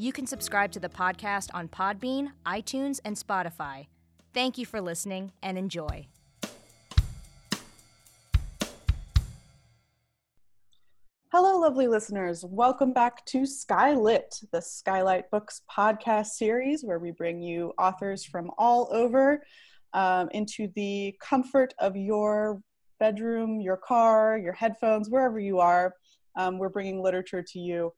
You can subscribe to the podcast on Podbean, iTunes, and Spotify. Thank you for listening and enjoy. Hello, lovely listeners. Welcome back to Skylit, the Skylight Books podcast series, where we bring you authors from all over um, into the comfort of your bedroom, your car, your headphones, wherever you are. Um, we're bringing literature to you.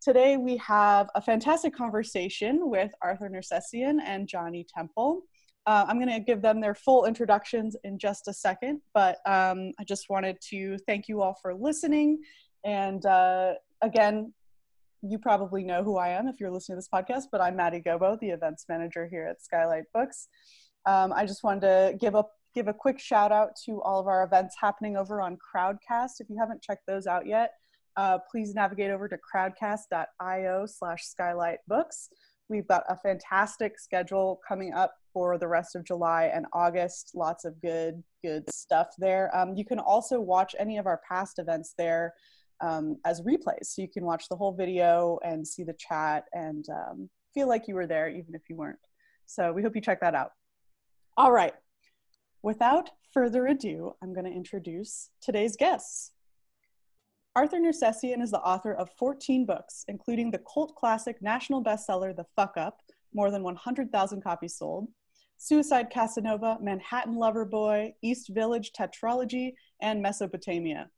Today, we have a fantastic conversation with Arthur Nersesian and Johnny Temple. Uh, I'm going to give them their full introductions in just a second, but um, I just wanted to thank you all for listening and uh, again, you probably know who I am if you're listening to this podcast, but I'm Maddie Gobo, the events manager here at Skylight Books. Um, I just wanted to give a give a quick shout out to all of our events happening over on Crowdcast. If you haven't checked those out yet, uh, please navigate over to crowdcast.io slash skylight books. We've got a fantastic schedule coming up for the rest of July and August. Lots of good, good stuff there. Um, you can also watch any of our past events there um, as replays. So you can watch the whole video and see the chat and um, feel like you were there even if you weren't. So we hope you check that out. All right. Without further ado, I'm going to introduce today's guests. Arthur Nersesian is the author of 14 books, including the cult classic national bestseller The Fuck Up, more than 100,000 copies sold, Suicide Casanova, Manhattan Lover Boy, East Village Tetralogy, and Mesopotamia.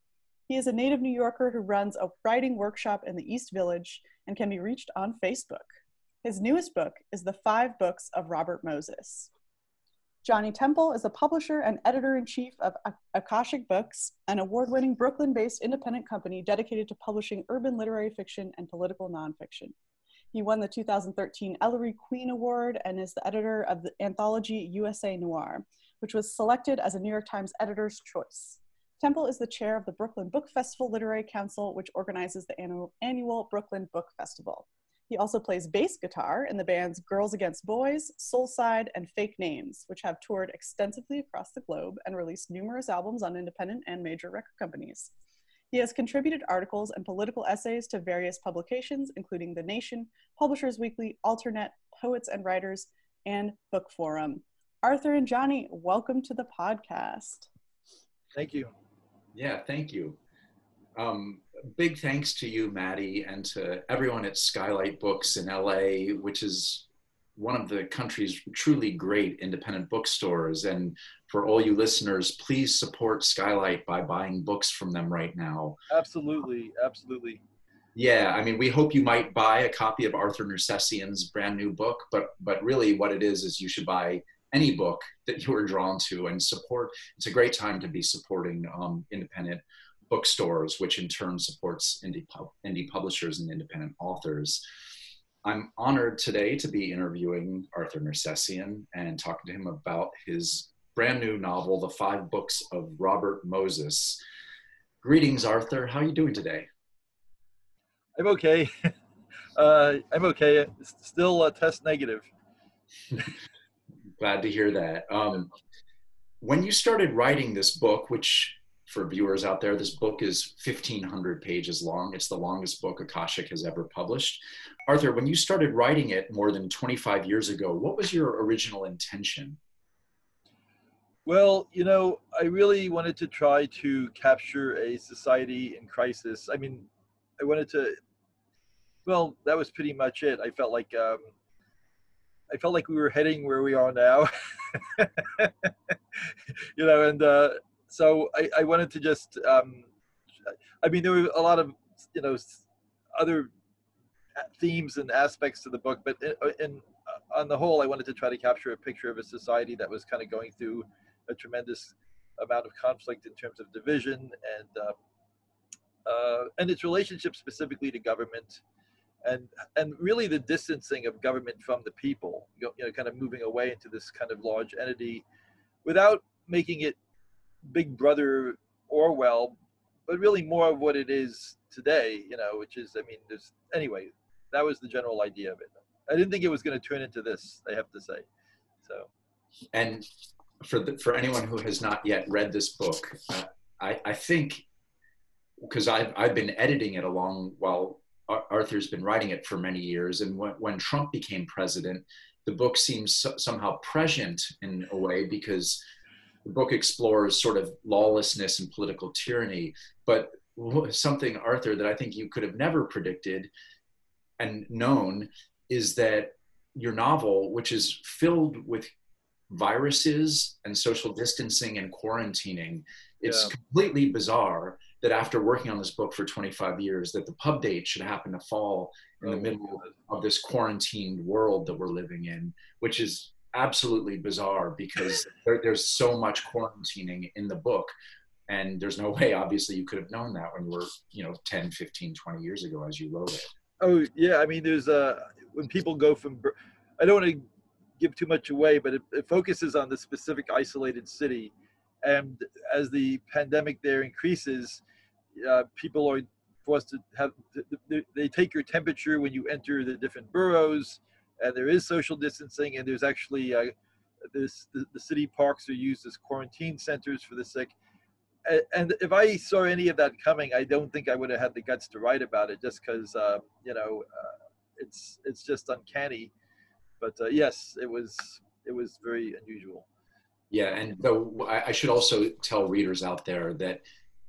He is a native New Yorker who runs a writing workshop in the East Village and can be reached on Facebook. His newest book is The Five Books of Robert Moses. Johnny Temple is a publisher and editor in chief of Akashic Books, an award winning Brooklyn based independent company dedicated to publishing urban literary fiction and political nonfiction. He won the 2013 Ellery Queen Award and is the editor of the anthology USA Noir, which was selected as a New York Times Editor's Choice. Temple is the chair of the Brooklyn Book Festival Literary Council, which organizes the annual, annual Brooklyn Book Festival. He also plays bass guitar in the bands Girls Against Boys, Soulside, and Fake Names, which have toured extensively across the globe and released numerous albums on independent and major record companies. He has contributed articles and political essays to various publications, including The Nation, Publishers Weekly, Alternet, Poets and Writers, and Bookforum. Arthur and Johnny, welcome to the podcast. Thank you. Yeah, thank you. Um, big thanks to you, Maddie, and to everyone at Skylight Books in LA, which is one of the country's truly great independent bookstores. And for all you listeners, please support Skylight by buying books from them right now. Absolutely, absolutely. Yeah, I mean, we hope you might buy a copy of Arthur Nersesian's brand new book, but but really, what it is is you should buy any book that you are drawn to and support. It's a great time to be supporting um, independent bookstores, which in turn supports indie, pub, indie publishers and independent authors. I'm honored today to be interviewing Arthur Nersesian and talking to him about his brand new novel, The Five Books of Robert Moses. Greetings, Arthur. How are you doing today? I'm okay. Uh, I'm okay. Still uh, test negative. Glad to hear that. Um, when you started writing this book, which for viewers out there, this book is 1,500 pages long. It's the longest book Akashic has ever published. Arthur, when you started writing it more than 25 years ago, what was your original intention? Well, you know, I really wanted to try to capture a society in crisis. I mean, I wanted to, well, that was pretty much it. I felt like um, I felt like we were heading where we are now. you know, and uh, so I, I wanted to just, um, I mean, there were a lot of, you know, other themes and aspects to the book, but in, in on the whole, I wanted to try to capture a picture of a society that was kind of going through a tremendous amount of conflict in terms of division and uh, uh, and its relationship specifically to government, and and really the distancing of government from the people. You know, kind of moving away into this kind of large entity, without making it Big Brother Orwell, but really more of what it is today. You know, which is I mean, there's anyway. That was the general idea of it. I didn't think it was going to turn into this. I have to say. So. And for the, for anyone who has not yet read this book, uh, I, I think because I've I've been editing it along while Arthur's been writing it for many years, and when, when Trump became president, the book seems so, somehow prescient in a way because the book explores sort of lawlessness and political tyranny, but something Arthur that I think you could have never predicted and known is that your novel, which is filled with viruses and social distancing and quarantining, it's yeah. completely bizarre that after working on this book for 25 years, that the pub date should happen to fall in oh, the middle of this quarantined world that we're living in, which is absolutely bizarre because there, there's so much quarantining in the book and there's no way obviously you could have known that when you were you know 10 15 20 years ago as you wrote it. Oh yeah i mean there's a when people go from i don't want to give too much away but it, it focuses on the specific isolated city and as the pandemic there increases uh, people are forced to have they take your temperature when you enter the different boroughs and there is social distancing and there's actually uh, this the, the, city parks are used as quarantine centers for the sick. And if i saw any of that coming i don't think i would have had the guts to write about it just because uh, you know uh, it's it's just uncanny. But uh, yes it was it was very unusual. Yeah and though i should also tell readers out there that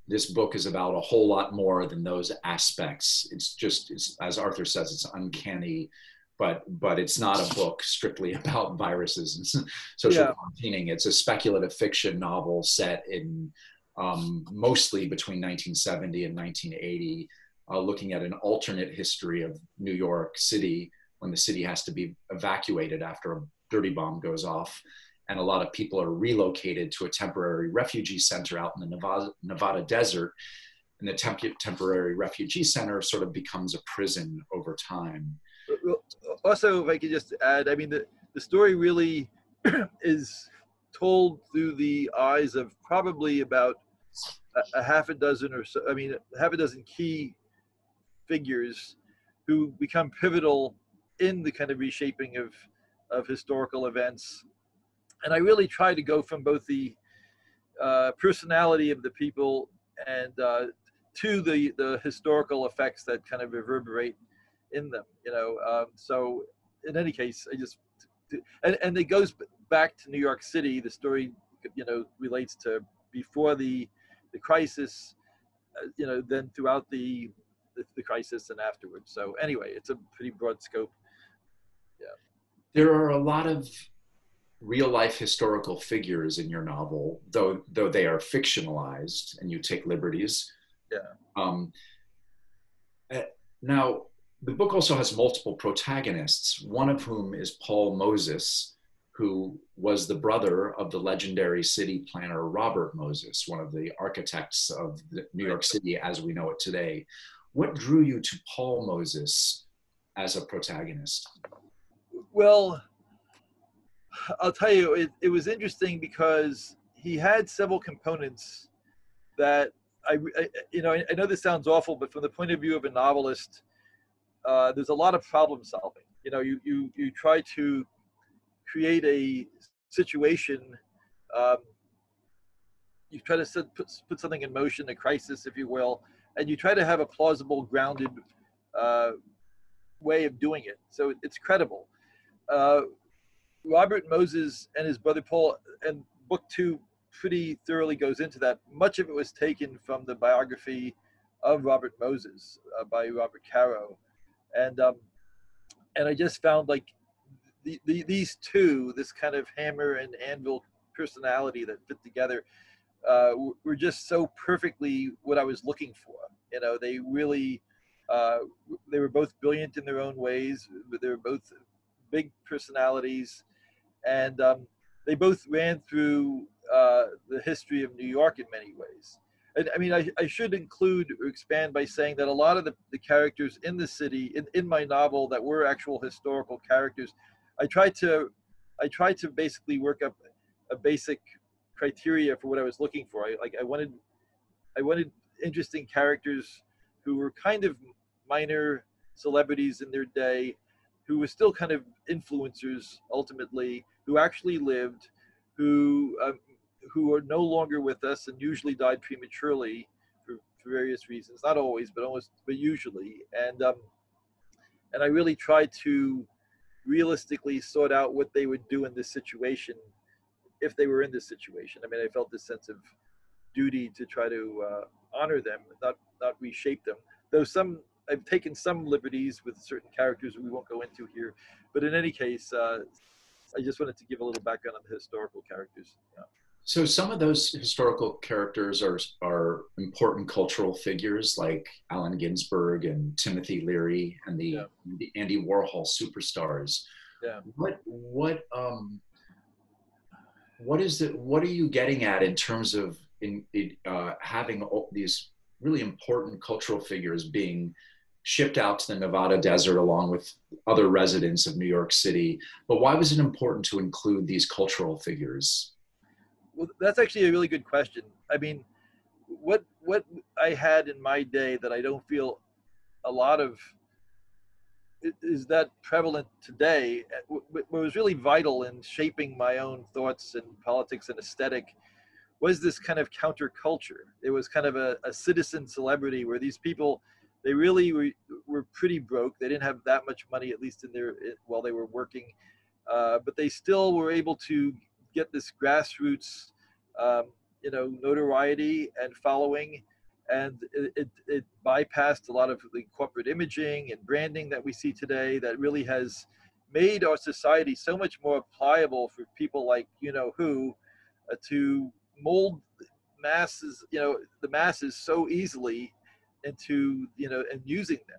this book is about a whole lot more than those aspects. It's just it's, as arthur says it's uncanny but but it's not a book strictly about viruses and social yeah. quarantining it's a speculative fiction novel set in um, mostly between 1970 and 1980 uh, looking at an alternate history of New York City when the city has to be evacuated after a dirty bomb goes off. And a lot of people are relocated to a temporary refugee center out in the Nevada, Nevada desert. And the temp- temporary refugee center sort of becomes a prison over time. Also, if I could just add, I mean, the, the story really is told through the eyes of probably about a, a half a dozen or so, I mean, half a dozen key figures who become pivotal in the kind of reshaping of of historical events. And I really try to go from both the uh, personality of the people and uh, to the the historical effects that kind of reverberate in them. You know, um, so in any case, I just and and it goes back to New York City. The story, you know, relates to before the the crisis, uh, you know, then throughout the the, the crisis and afterwards. So anyway, it's a pretty broad scope. Yeah. There are a lot of real life historical figures in your novel, though though they are fictionalized and you take liberties. Yeah. Um, uh, now, the book also has multiple protagonists, one of whom is Paul Moses, who was the brother of the legendary city planner Robert Moses, one of the architects of New York City as we know it today. What drew you to Paul Moses as a protagonist? Well, I'll tell you, it, it was interesting because he had several components that I, I you know, I, I, know this sounds awful, but from the point of view of a novelist, uh, there's a lot of problem solving. You know, you you you try to create a situation. Um, you try to set, put, put something in motion, a crisis, if you will, and you try to have a plausible, grounded uh, way of doing it. So it's credible. Uh, Robert Moses and his brother Paul, and book two pretty thoroughly goes into that. Much of it was taken from the biography of Robert Moses uh, by Robert Caro, and um, and I just found like the, the, these two, this kind of hammer and anvil personality that fit together uh, were just so perfectly what I was looking for. You know, they really uh, they were both brilliant in their own ways. They were both big personalities, and um, they both ran through uh, the history of New York in many ways. I mean, I, I, should include or expand by saying that a lot of the, the characters in the city, in, in my novel, that were actual historical characters, I tried to, I tried to basically work up a basic criteria for what I was looking for. I like I wanted, I wanted interesting characters who were kind of minor celebrities in their day, who were still kind of influencers ultimately, who actually lived, who um, who are no longer with us and usually died prematurely for, for various reasons. Not always, but almost, but usually. And um, and I really tried to realistically sort out what they would do in this situation if they were in this situation. I mean, I felt this sense of duty to try to uh, honor them, not not reshape them. Though some I've taken some liberties with certain characters we won't go into here, but in any case, uh, I just wanted to give a little background on the historical characters. Yeah. So some of those historical characters are are important cultural figures like Allen Ginsberg and Timothy Leary and the, yeah. the Andy Warhol superstars. Yeah. What what um what is it? What are you getting at in terms of in, in uh, having all these really important cultural figures being shipped out to the Nevada desert along with other residents of New York City. But why was it important to include these cultural figures? Well, that's actually a really good question. I mean, what what I had in my day that I don't feel a lot of is that prevalent today. What was really vital in shaping my own thoughts and politics and aesthetic was this kind of counterculture. It was kind of a, a citizen celebrity where these people they really were, were pretty broke. They didn't have that much money, at least in their while they were working, uh, but they still were able to get this grassroots, um, you know, notoriety and following, and it, it, it, bypassed a lot of the corporate imaging and branding that we see today. That really has made our society so much more pliable for people like you know who uh, to mold masses, you know, the masses so easily into you know and using them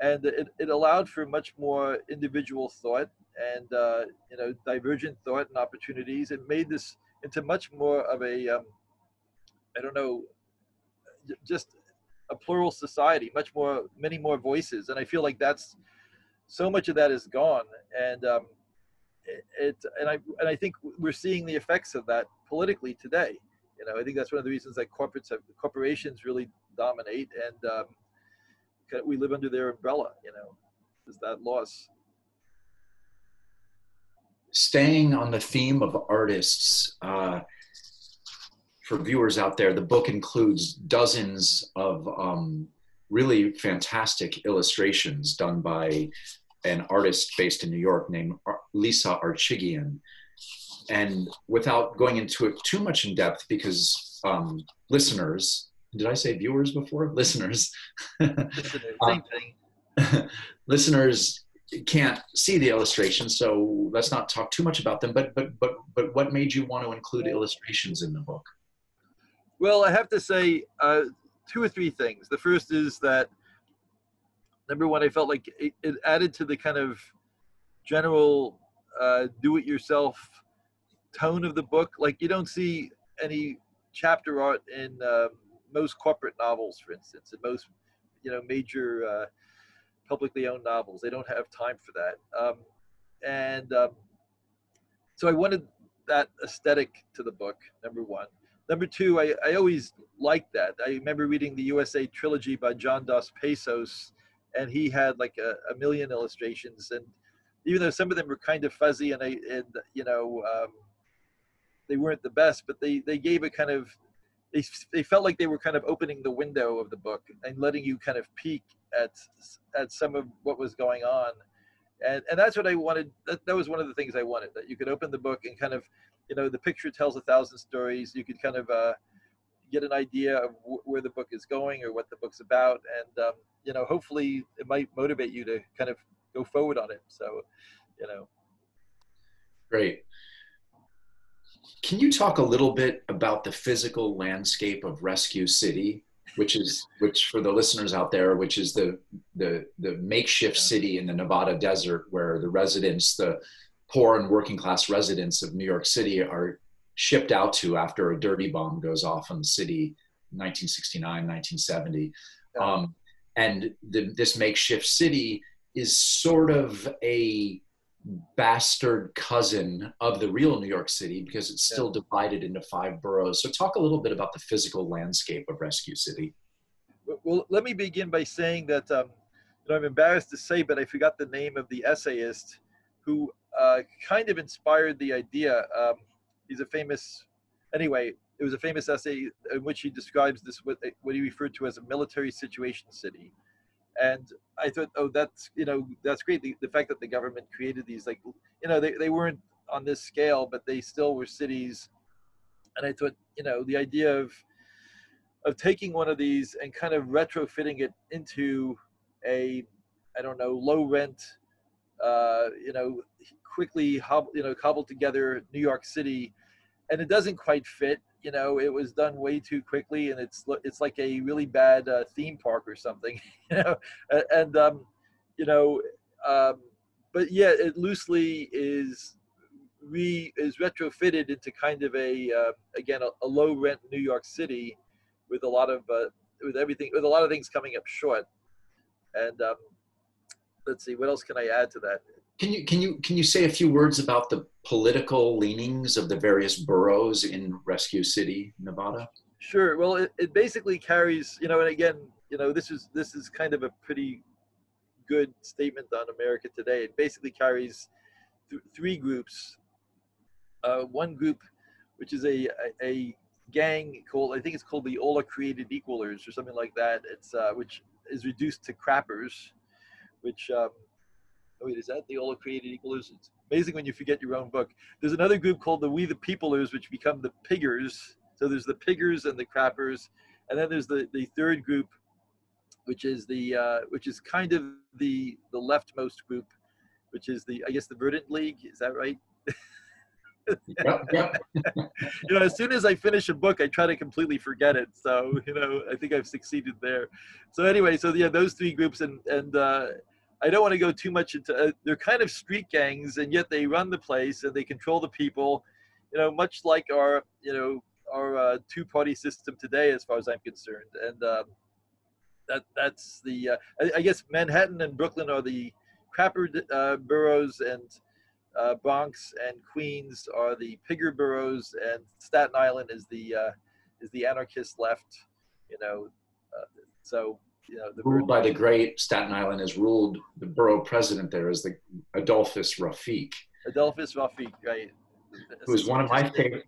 and it, it allowed for much more individual thought and uh, you know divergent thought and opportunities. It made this into much more of a um, I don't know just a plural society much more many more voices. And i feel like that's so much of that is gone. And um, it, it and i and i think we're seeing the effects of that politically today. You know i think that's one of the reasons that corporates have corporations really dominate, and um, we live under their umbrella. You know, is that loss? Staying on the theme of artists, uh, for viewers out there, the book includes dozens of um, really fantastic illustrations done by an artist based in New York named Lisa Archigian. And without going into it too much in depth, because um, listeners did I say viewers before? Listeners. Same thing. listeners can't see the illustrations, so let's not talk too much about them. But but but but what made you want to include illustrations in the book? Well, I have to say uh, two or three things. The first is that number one, I felt like it, it added to the kind of general uh, do-it-yourself tone of the book. Like you don't see any chapter art in um, most corporate novels, for instance, and most you know major uh, publicly owned novels. They don't have time for that. Um, and um, so I wanted that aesthetic to the book. Number one. Number two, I, I always liked that. I remember reading the USA trilogy by John Dos Passos, and he had like a, a million illustrations. And even though some of them were kind of fuzzy and I, and you know um, they weren't the best, but they they gave a kind of they, they felt like they were kind of opening the window of the book and letting you kind of peek at at some of what was going on. And and that's what i wanted that, that was one of the things i wanted that you could open the book and kind of you know the picture tells a thousand stories. You could kind of uh, get an idea of where the book is going or what the book's about. And um, you know hopefully it might motivate you to kind of go forward on it. So you know. Great can you talk a little bit about the physical landscape of Rescue City, which is which for the listeners out there, which is the the the makeshift city in the Nevada desert where the residents, the poor and working class residents of New York City are shipped out to after a dirty bomb goes off in the city 1969 1970 um, and the, this makeshift city is sort of a bastard cousin of the real New York City because it's still yeah. divided into five boroughs. So, talk a little bit about the physical landscape of Rescue City. Well, let me begin by saying that um, you know, I'm embarrassed to say, but I forgot the name of the essayist who uh, kind of inspired the idea. Um, he's a famous, anyway, it was a famous essay in which he describes this what, what he referred to as a military situation city and I thought, oh, that's you know that's great. The, the fact that the government created these, like you know, they, they weren't on this scale, but they still were cities. And I thought, you know, the idea of of taking one of these and kind of retrofitting it into a, I don't know, low rent, uh, you know, quickly hobble, you know, cobbled together New York City, and it doesn't quite fit you know it was done way too quickly and it's it's like a really bad uh, theme park or something you know and um you know um but yeah it loosely is re is retrofitted into kind of a uh, again a, a, low rent new york city with a lot of uh, with everything with a lot of things coming up short. And um let's see what else can i add to that can you can you can you say a few words about the political leanings of the various boroughs in Rescue City, Nevada? Sure. Well, it, it basically carries, you know, and again, you know, this is this is kind of a pretty good statement on America today. It basically carries th- three groups. Uh, one group, which is a, a, a gang called I think it's called the All Created Equalers or something like that. It's uh, which is reduced to crappers, which um, oh wait, is that the all created equalers? It's amazing when you forget your own book. There's another group called the We the Peoplers, which become the Piggers. So there's the Piggers and the Crappers, and then there's the the third group, which is the uh, which is kind of the the leftmost group, which is the I guess the Verdant League. Is that right? yep, yep. you know, as soon as I finish a book, I try to completely forget it. So, you know, I think I've succeeded there. So anyway, so yeah, those three groups, and and uh, I don't want to go too much into. Uh, they're kind of street gangs, and yet they run the place and they control the people. You know, much like our you know our uh, two-party system today, as far as I'm concerned. And um, that that's the. Uh, I, I, guess Manhattan and Brooklyn are the crapper uh, boroughs, and uh, Bronx and Queens are the pigger boroughs, and Staten Island is the uh, is the anarchist left. You know, so ruled by the great Staten Island is ruled. The borough president there is the Adolphus Rafik. Adolphus Rafik, right? Who is one of my favorite.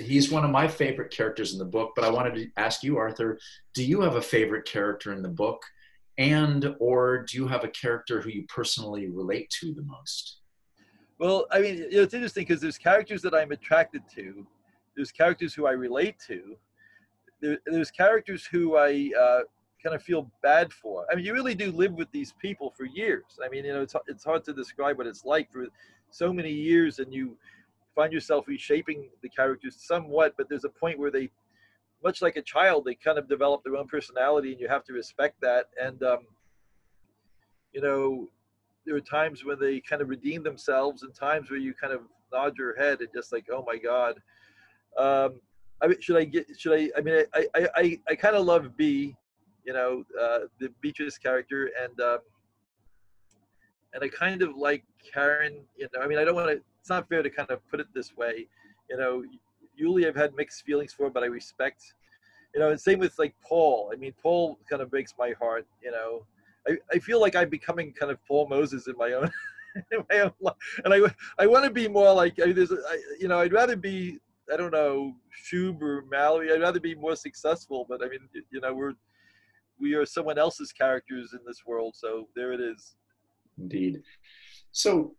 He's one of my favorite characters in the book. But I wanted to ask you, Arthur, do you have a favorite character in the book, and or do you have a character who you personally relate to the most? Well, I mean, you know, it's interesting because there's characters that I'm attracted to. There's characters who I relate to. There, there's characters who I uh, kind of feel bad for. I mean, you really do live with these people for years. I mean, you know, it's it's hard to describe what it's like for so many years, and you find yourself reshaping the characters somewhat. But there's a point where they, much like a child, they kind of develop their own personality, and you have to respect that. And um, you know, there are times when they kind of redeem themselves, and times where you kind of nod your head and just like, oh my god. Um, I mean, should I get? Should I? I mean, I I I, I kind of love B you know, uh, the Beatrice character, and um, and I kind of like Karen. You know, I mean, I don't want to. It's not fair to kind of put it this way. You know, Yulie, I've had mixed feelings for, but I respect. You know, and same with like Paul. I mean, Paul kind of breaks my heart. You know, I, I feel like I'm becoming kind of Paul Moses in my own. in my own life. And I, I want to be more like, I mean, there's, I, you know, I'd rather be, I don't know, Shub or Mallory. I'd rather be more successful, but I mean, you know, we're, we are someone else's characters in this world. So there it is. Indeed. So,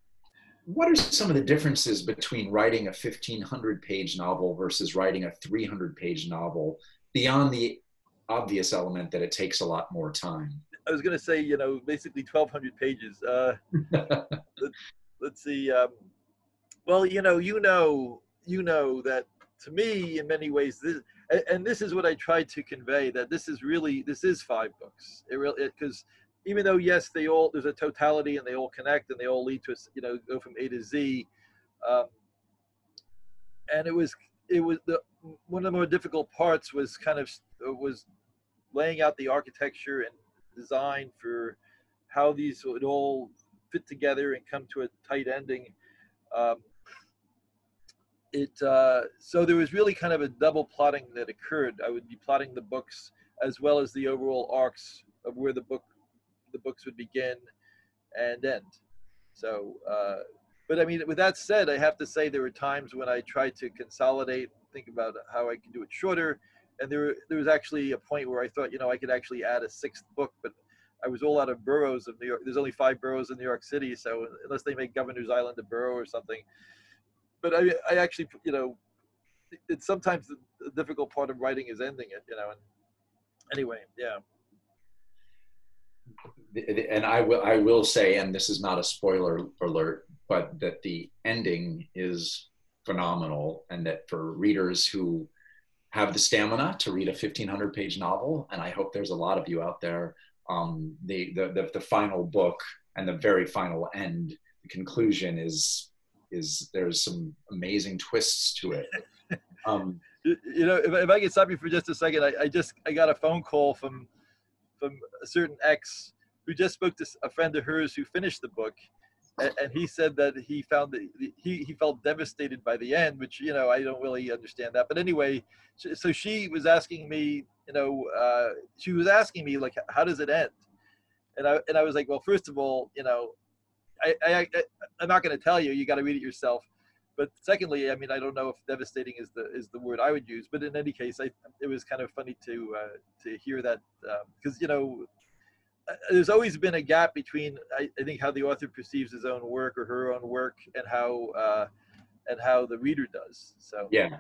what are some of the differences between writing a 1500 page novel versus writing a 300 page novel beyond the obvious element that it takes a lot more time? I was going to say, you know, basically 1200 pages. Uh, let, us see. Um, well, you know, you know, you know that to me, in many ways, this and, and this is what I tried to convey that this is really this is five books. It really because even though yes, they all there's a totality and they all connect and they all lead to you know go from A to Z. Um, and it was it was the one of the more difficult parts was kind of was laying out the architecture and design for how these would all fit together and come to a tight ending. Um, it uh, so there was really kind of a double plotting that occurred. I would be plotting the books as well as the overall arcs of where the book the books would begin and end. So, uh, but I mean, with that said, I have to say there were times when I tried to consolidate, think about how I could do it shorter, and there there was actually a point where I thought, you know, I could actually add a sixth book, but I was all out of boroughs of New York. There's only five boroughs in New York City, so unless they make Governor's Island a borough or something, but I I actually you know, it's sometimes the, difficult part of writing is ending it, you know. And anyway, yeah. And I will I will say, and this is not a spoiler alert, but that the ending is phenomenal, and that for readers who have the stamina to read a 1500 page novel and i hope there's a lot of you out there um, the, the, the the final book and the very final end the conclusion is is there's some amazing twists to it. Um, you know if, if i could stop you for just a second I, I just i got a phone call from from a certain ex who just spoke to a friend of hers who finished the book and, and he said that he found that he, he felt devastated by the end which you know i don't really understand that. But anyway so she was asking me you know uh, she was asking me like how does it end? And i and i was like well first of all you know i i, I i'm not going to tell you you got to read it yourself but secondly i mean i don't know if devastating is the is the word i would use but in any case i it was kind of funny to uh, to hear that because um, you know uh, there's always been a gap between I, I, think how the author perceives his own work or her own work and how uh, and how the reader does. So yeah.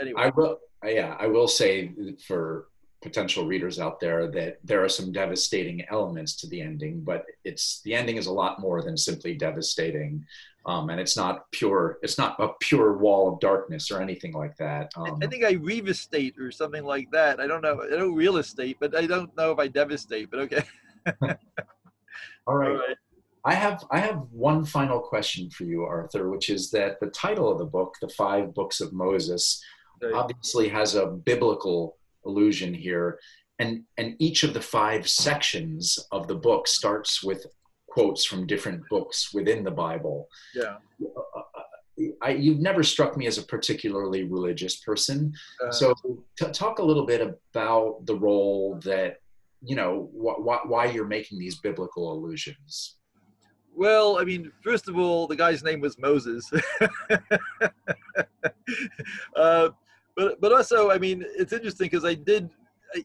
Anyway, I will. Yeah, I will say for potential readers out there that there are some devastating elements to the ending, but it's the ending is a lot more than simply devastating. Um, and it's not pure. It's not a pure wall of darkness or anything like that. Um, I think I revestate or something like that. I don't know. I don't real estate, but I don't know if I devastate. But okay. All right. All right. I have I have one final question for you, Arthur, which is that the title of the book, "The Five Books of Moses," obviously has a biblical allusion here, and and each of the five sections of the book starts with quotes from different books within the Bible. Yeah. I, you've never struck me as a particularly religious person. Uh, so, t- talk a little bit about the role that you know wh- wh- why you're making these biblical allusions well i mean first of all the guy's name was moses uh, but but also i mean it's interesting because i did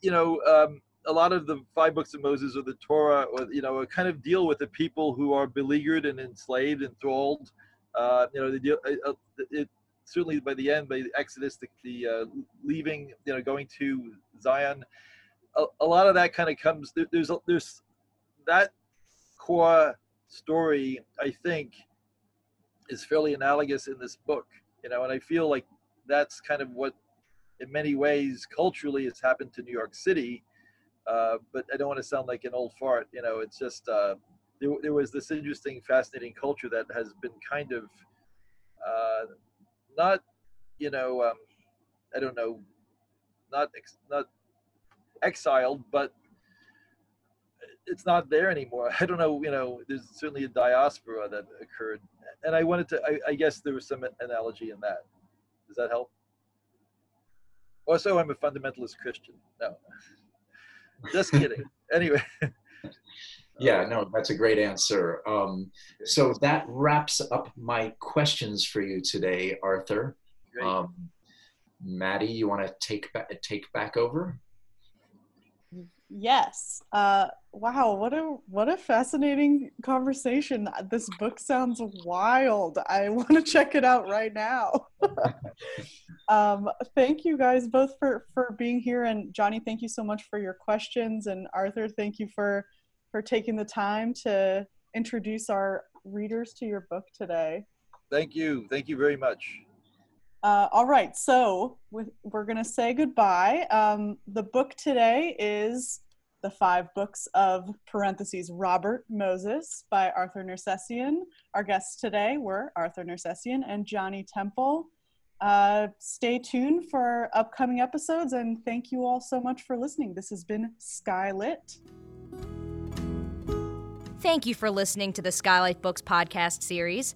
you know um, a lot of the five books of moses or the torah or you know kind of deal with the people who are beleaguered and enslaved enthralled uh, you know deal, uh, uh it, certainly by the end by the exodus the, the uh, leaving you know going to zion a, a lot of that kind of comes there, there's there's that core story i think is fairly analogous in this book you know and i feel like that's kind of what in many ways culturally has happened to new york city uh, but i don't want to sound like an old fart you know it's just uh, there, there was this interesting fascinating culture that has been kind of uh, not you know um, i don't know not not exiled, but it's not there anymore. I don't know, you know, there's certainly a diaspora that occurred. And I wanted to, I, I guess there was some analogy in that. Does that help? Also, I'm a fundamentalist Christian. No, just kidding. anyway. yeah, no, that's a great answer. Um, so that wraps up my questions for you today, Arthur. Um, Maddie, you want to take back take back over? Yes. Uh, wow, what a what a fascinating conversation. This book sounds wild. I want to check it out right now. um, thank you guys both for for being here, and Johnny, thank you so much for your questions, and Arthur, thank you for for taking the time to introduce our readers to your book today. Thank you. Thank you very much. Uh, all right, so we're going to say goodbye. Um, the book today is The Five Books of parentheses Robert Moses by Arthur Nersesian. Our guests today were Arthur Nersesian and Johnny Temple. Uh, stay tuned for upcoming episodes and thank you all so much for listening. This has been Skylit. Thank you for listening to the Skylight Books podcast series.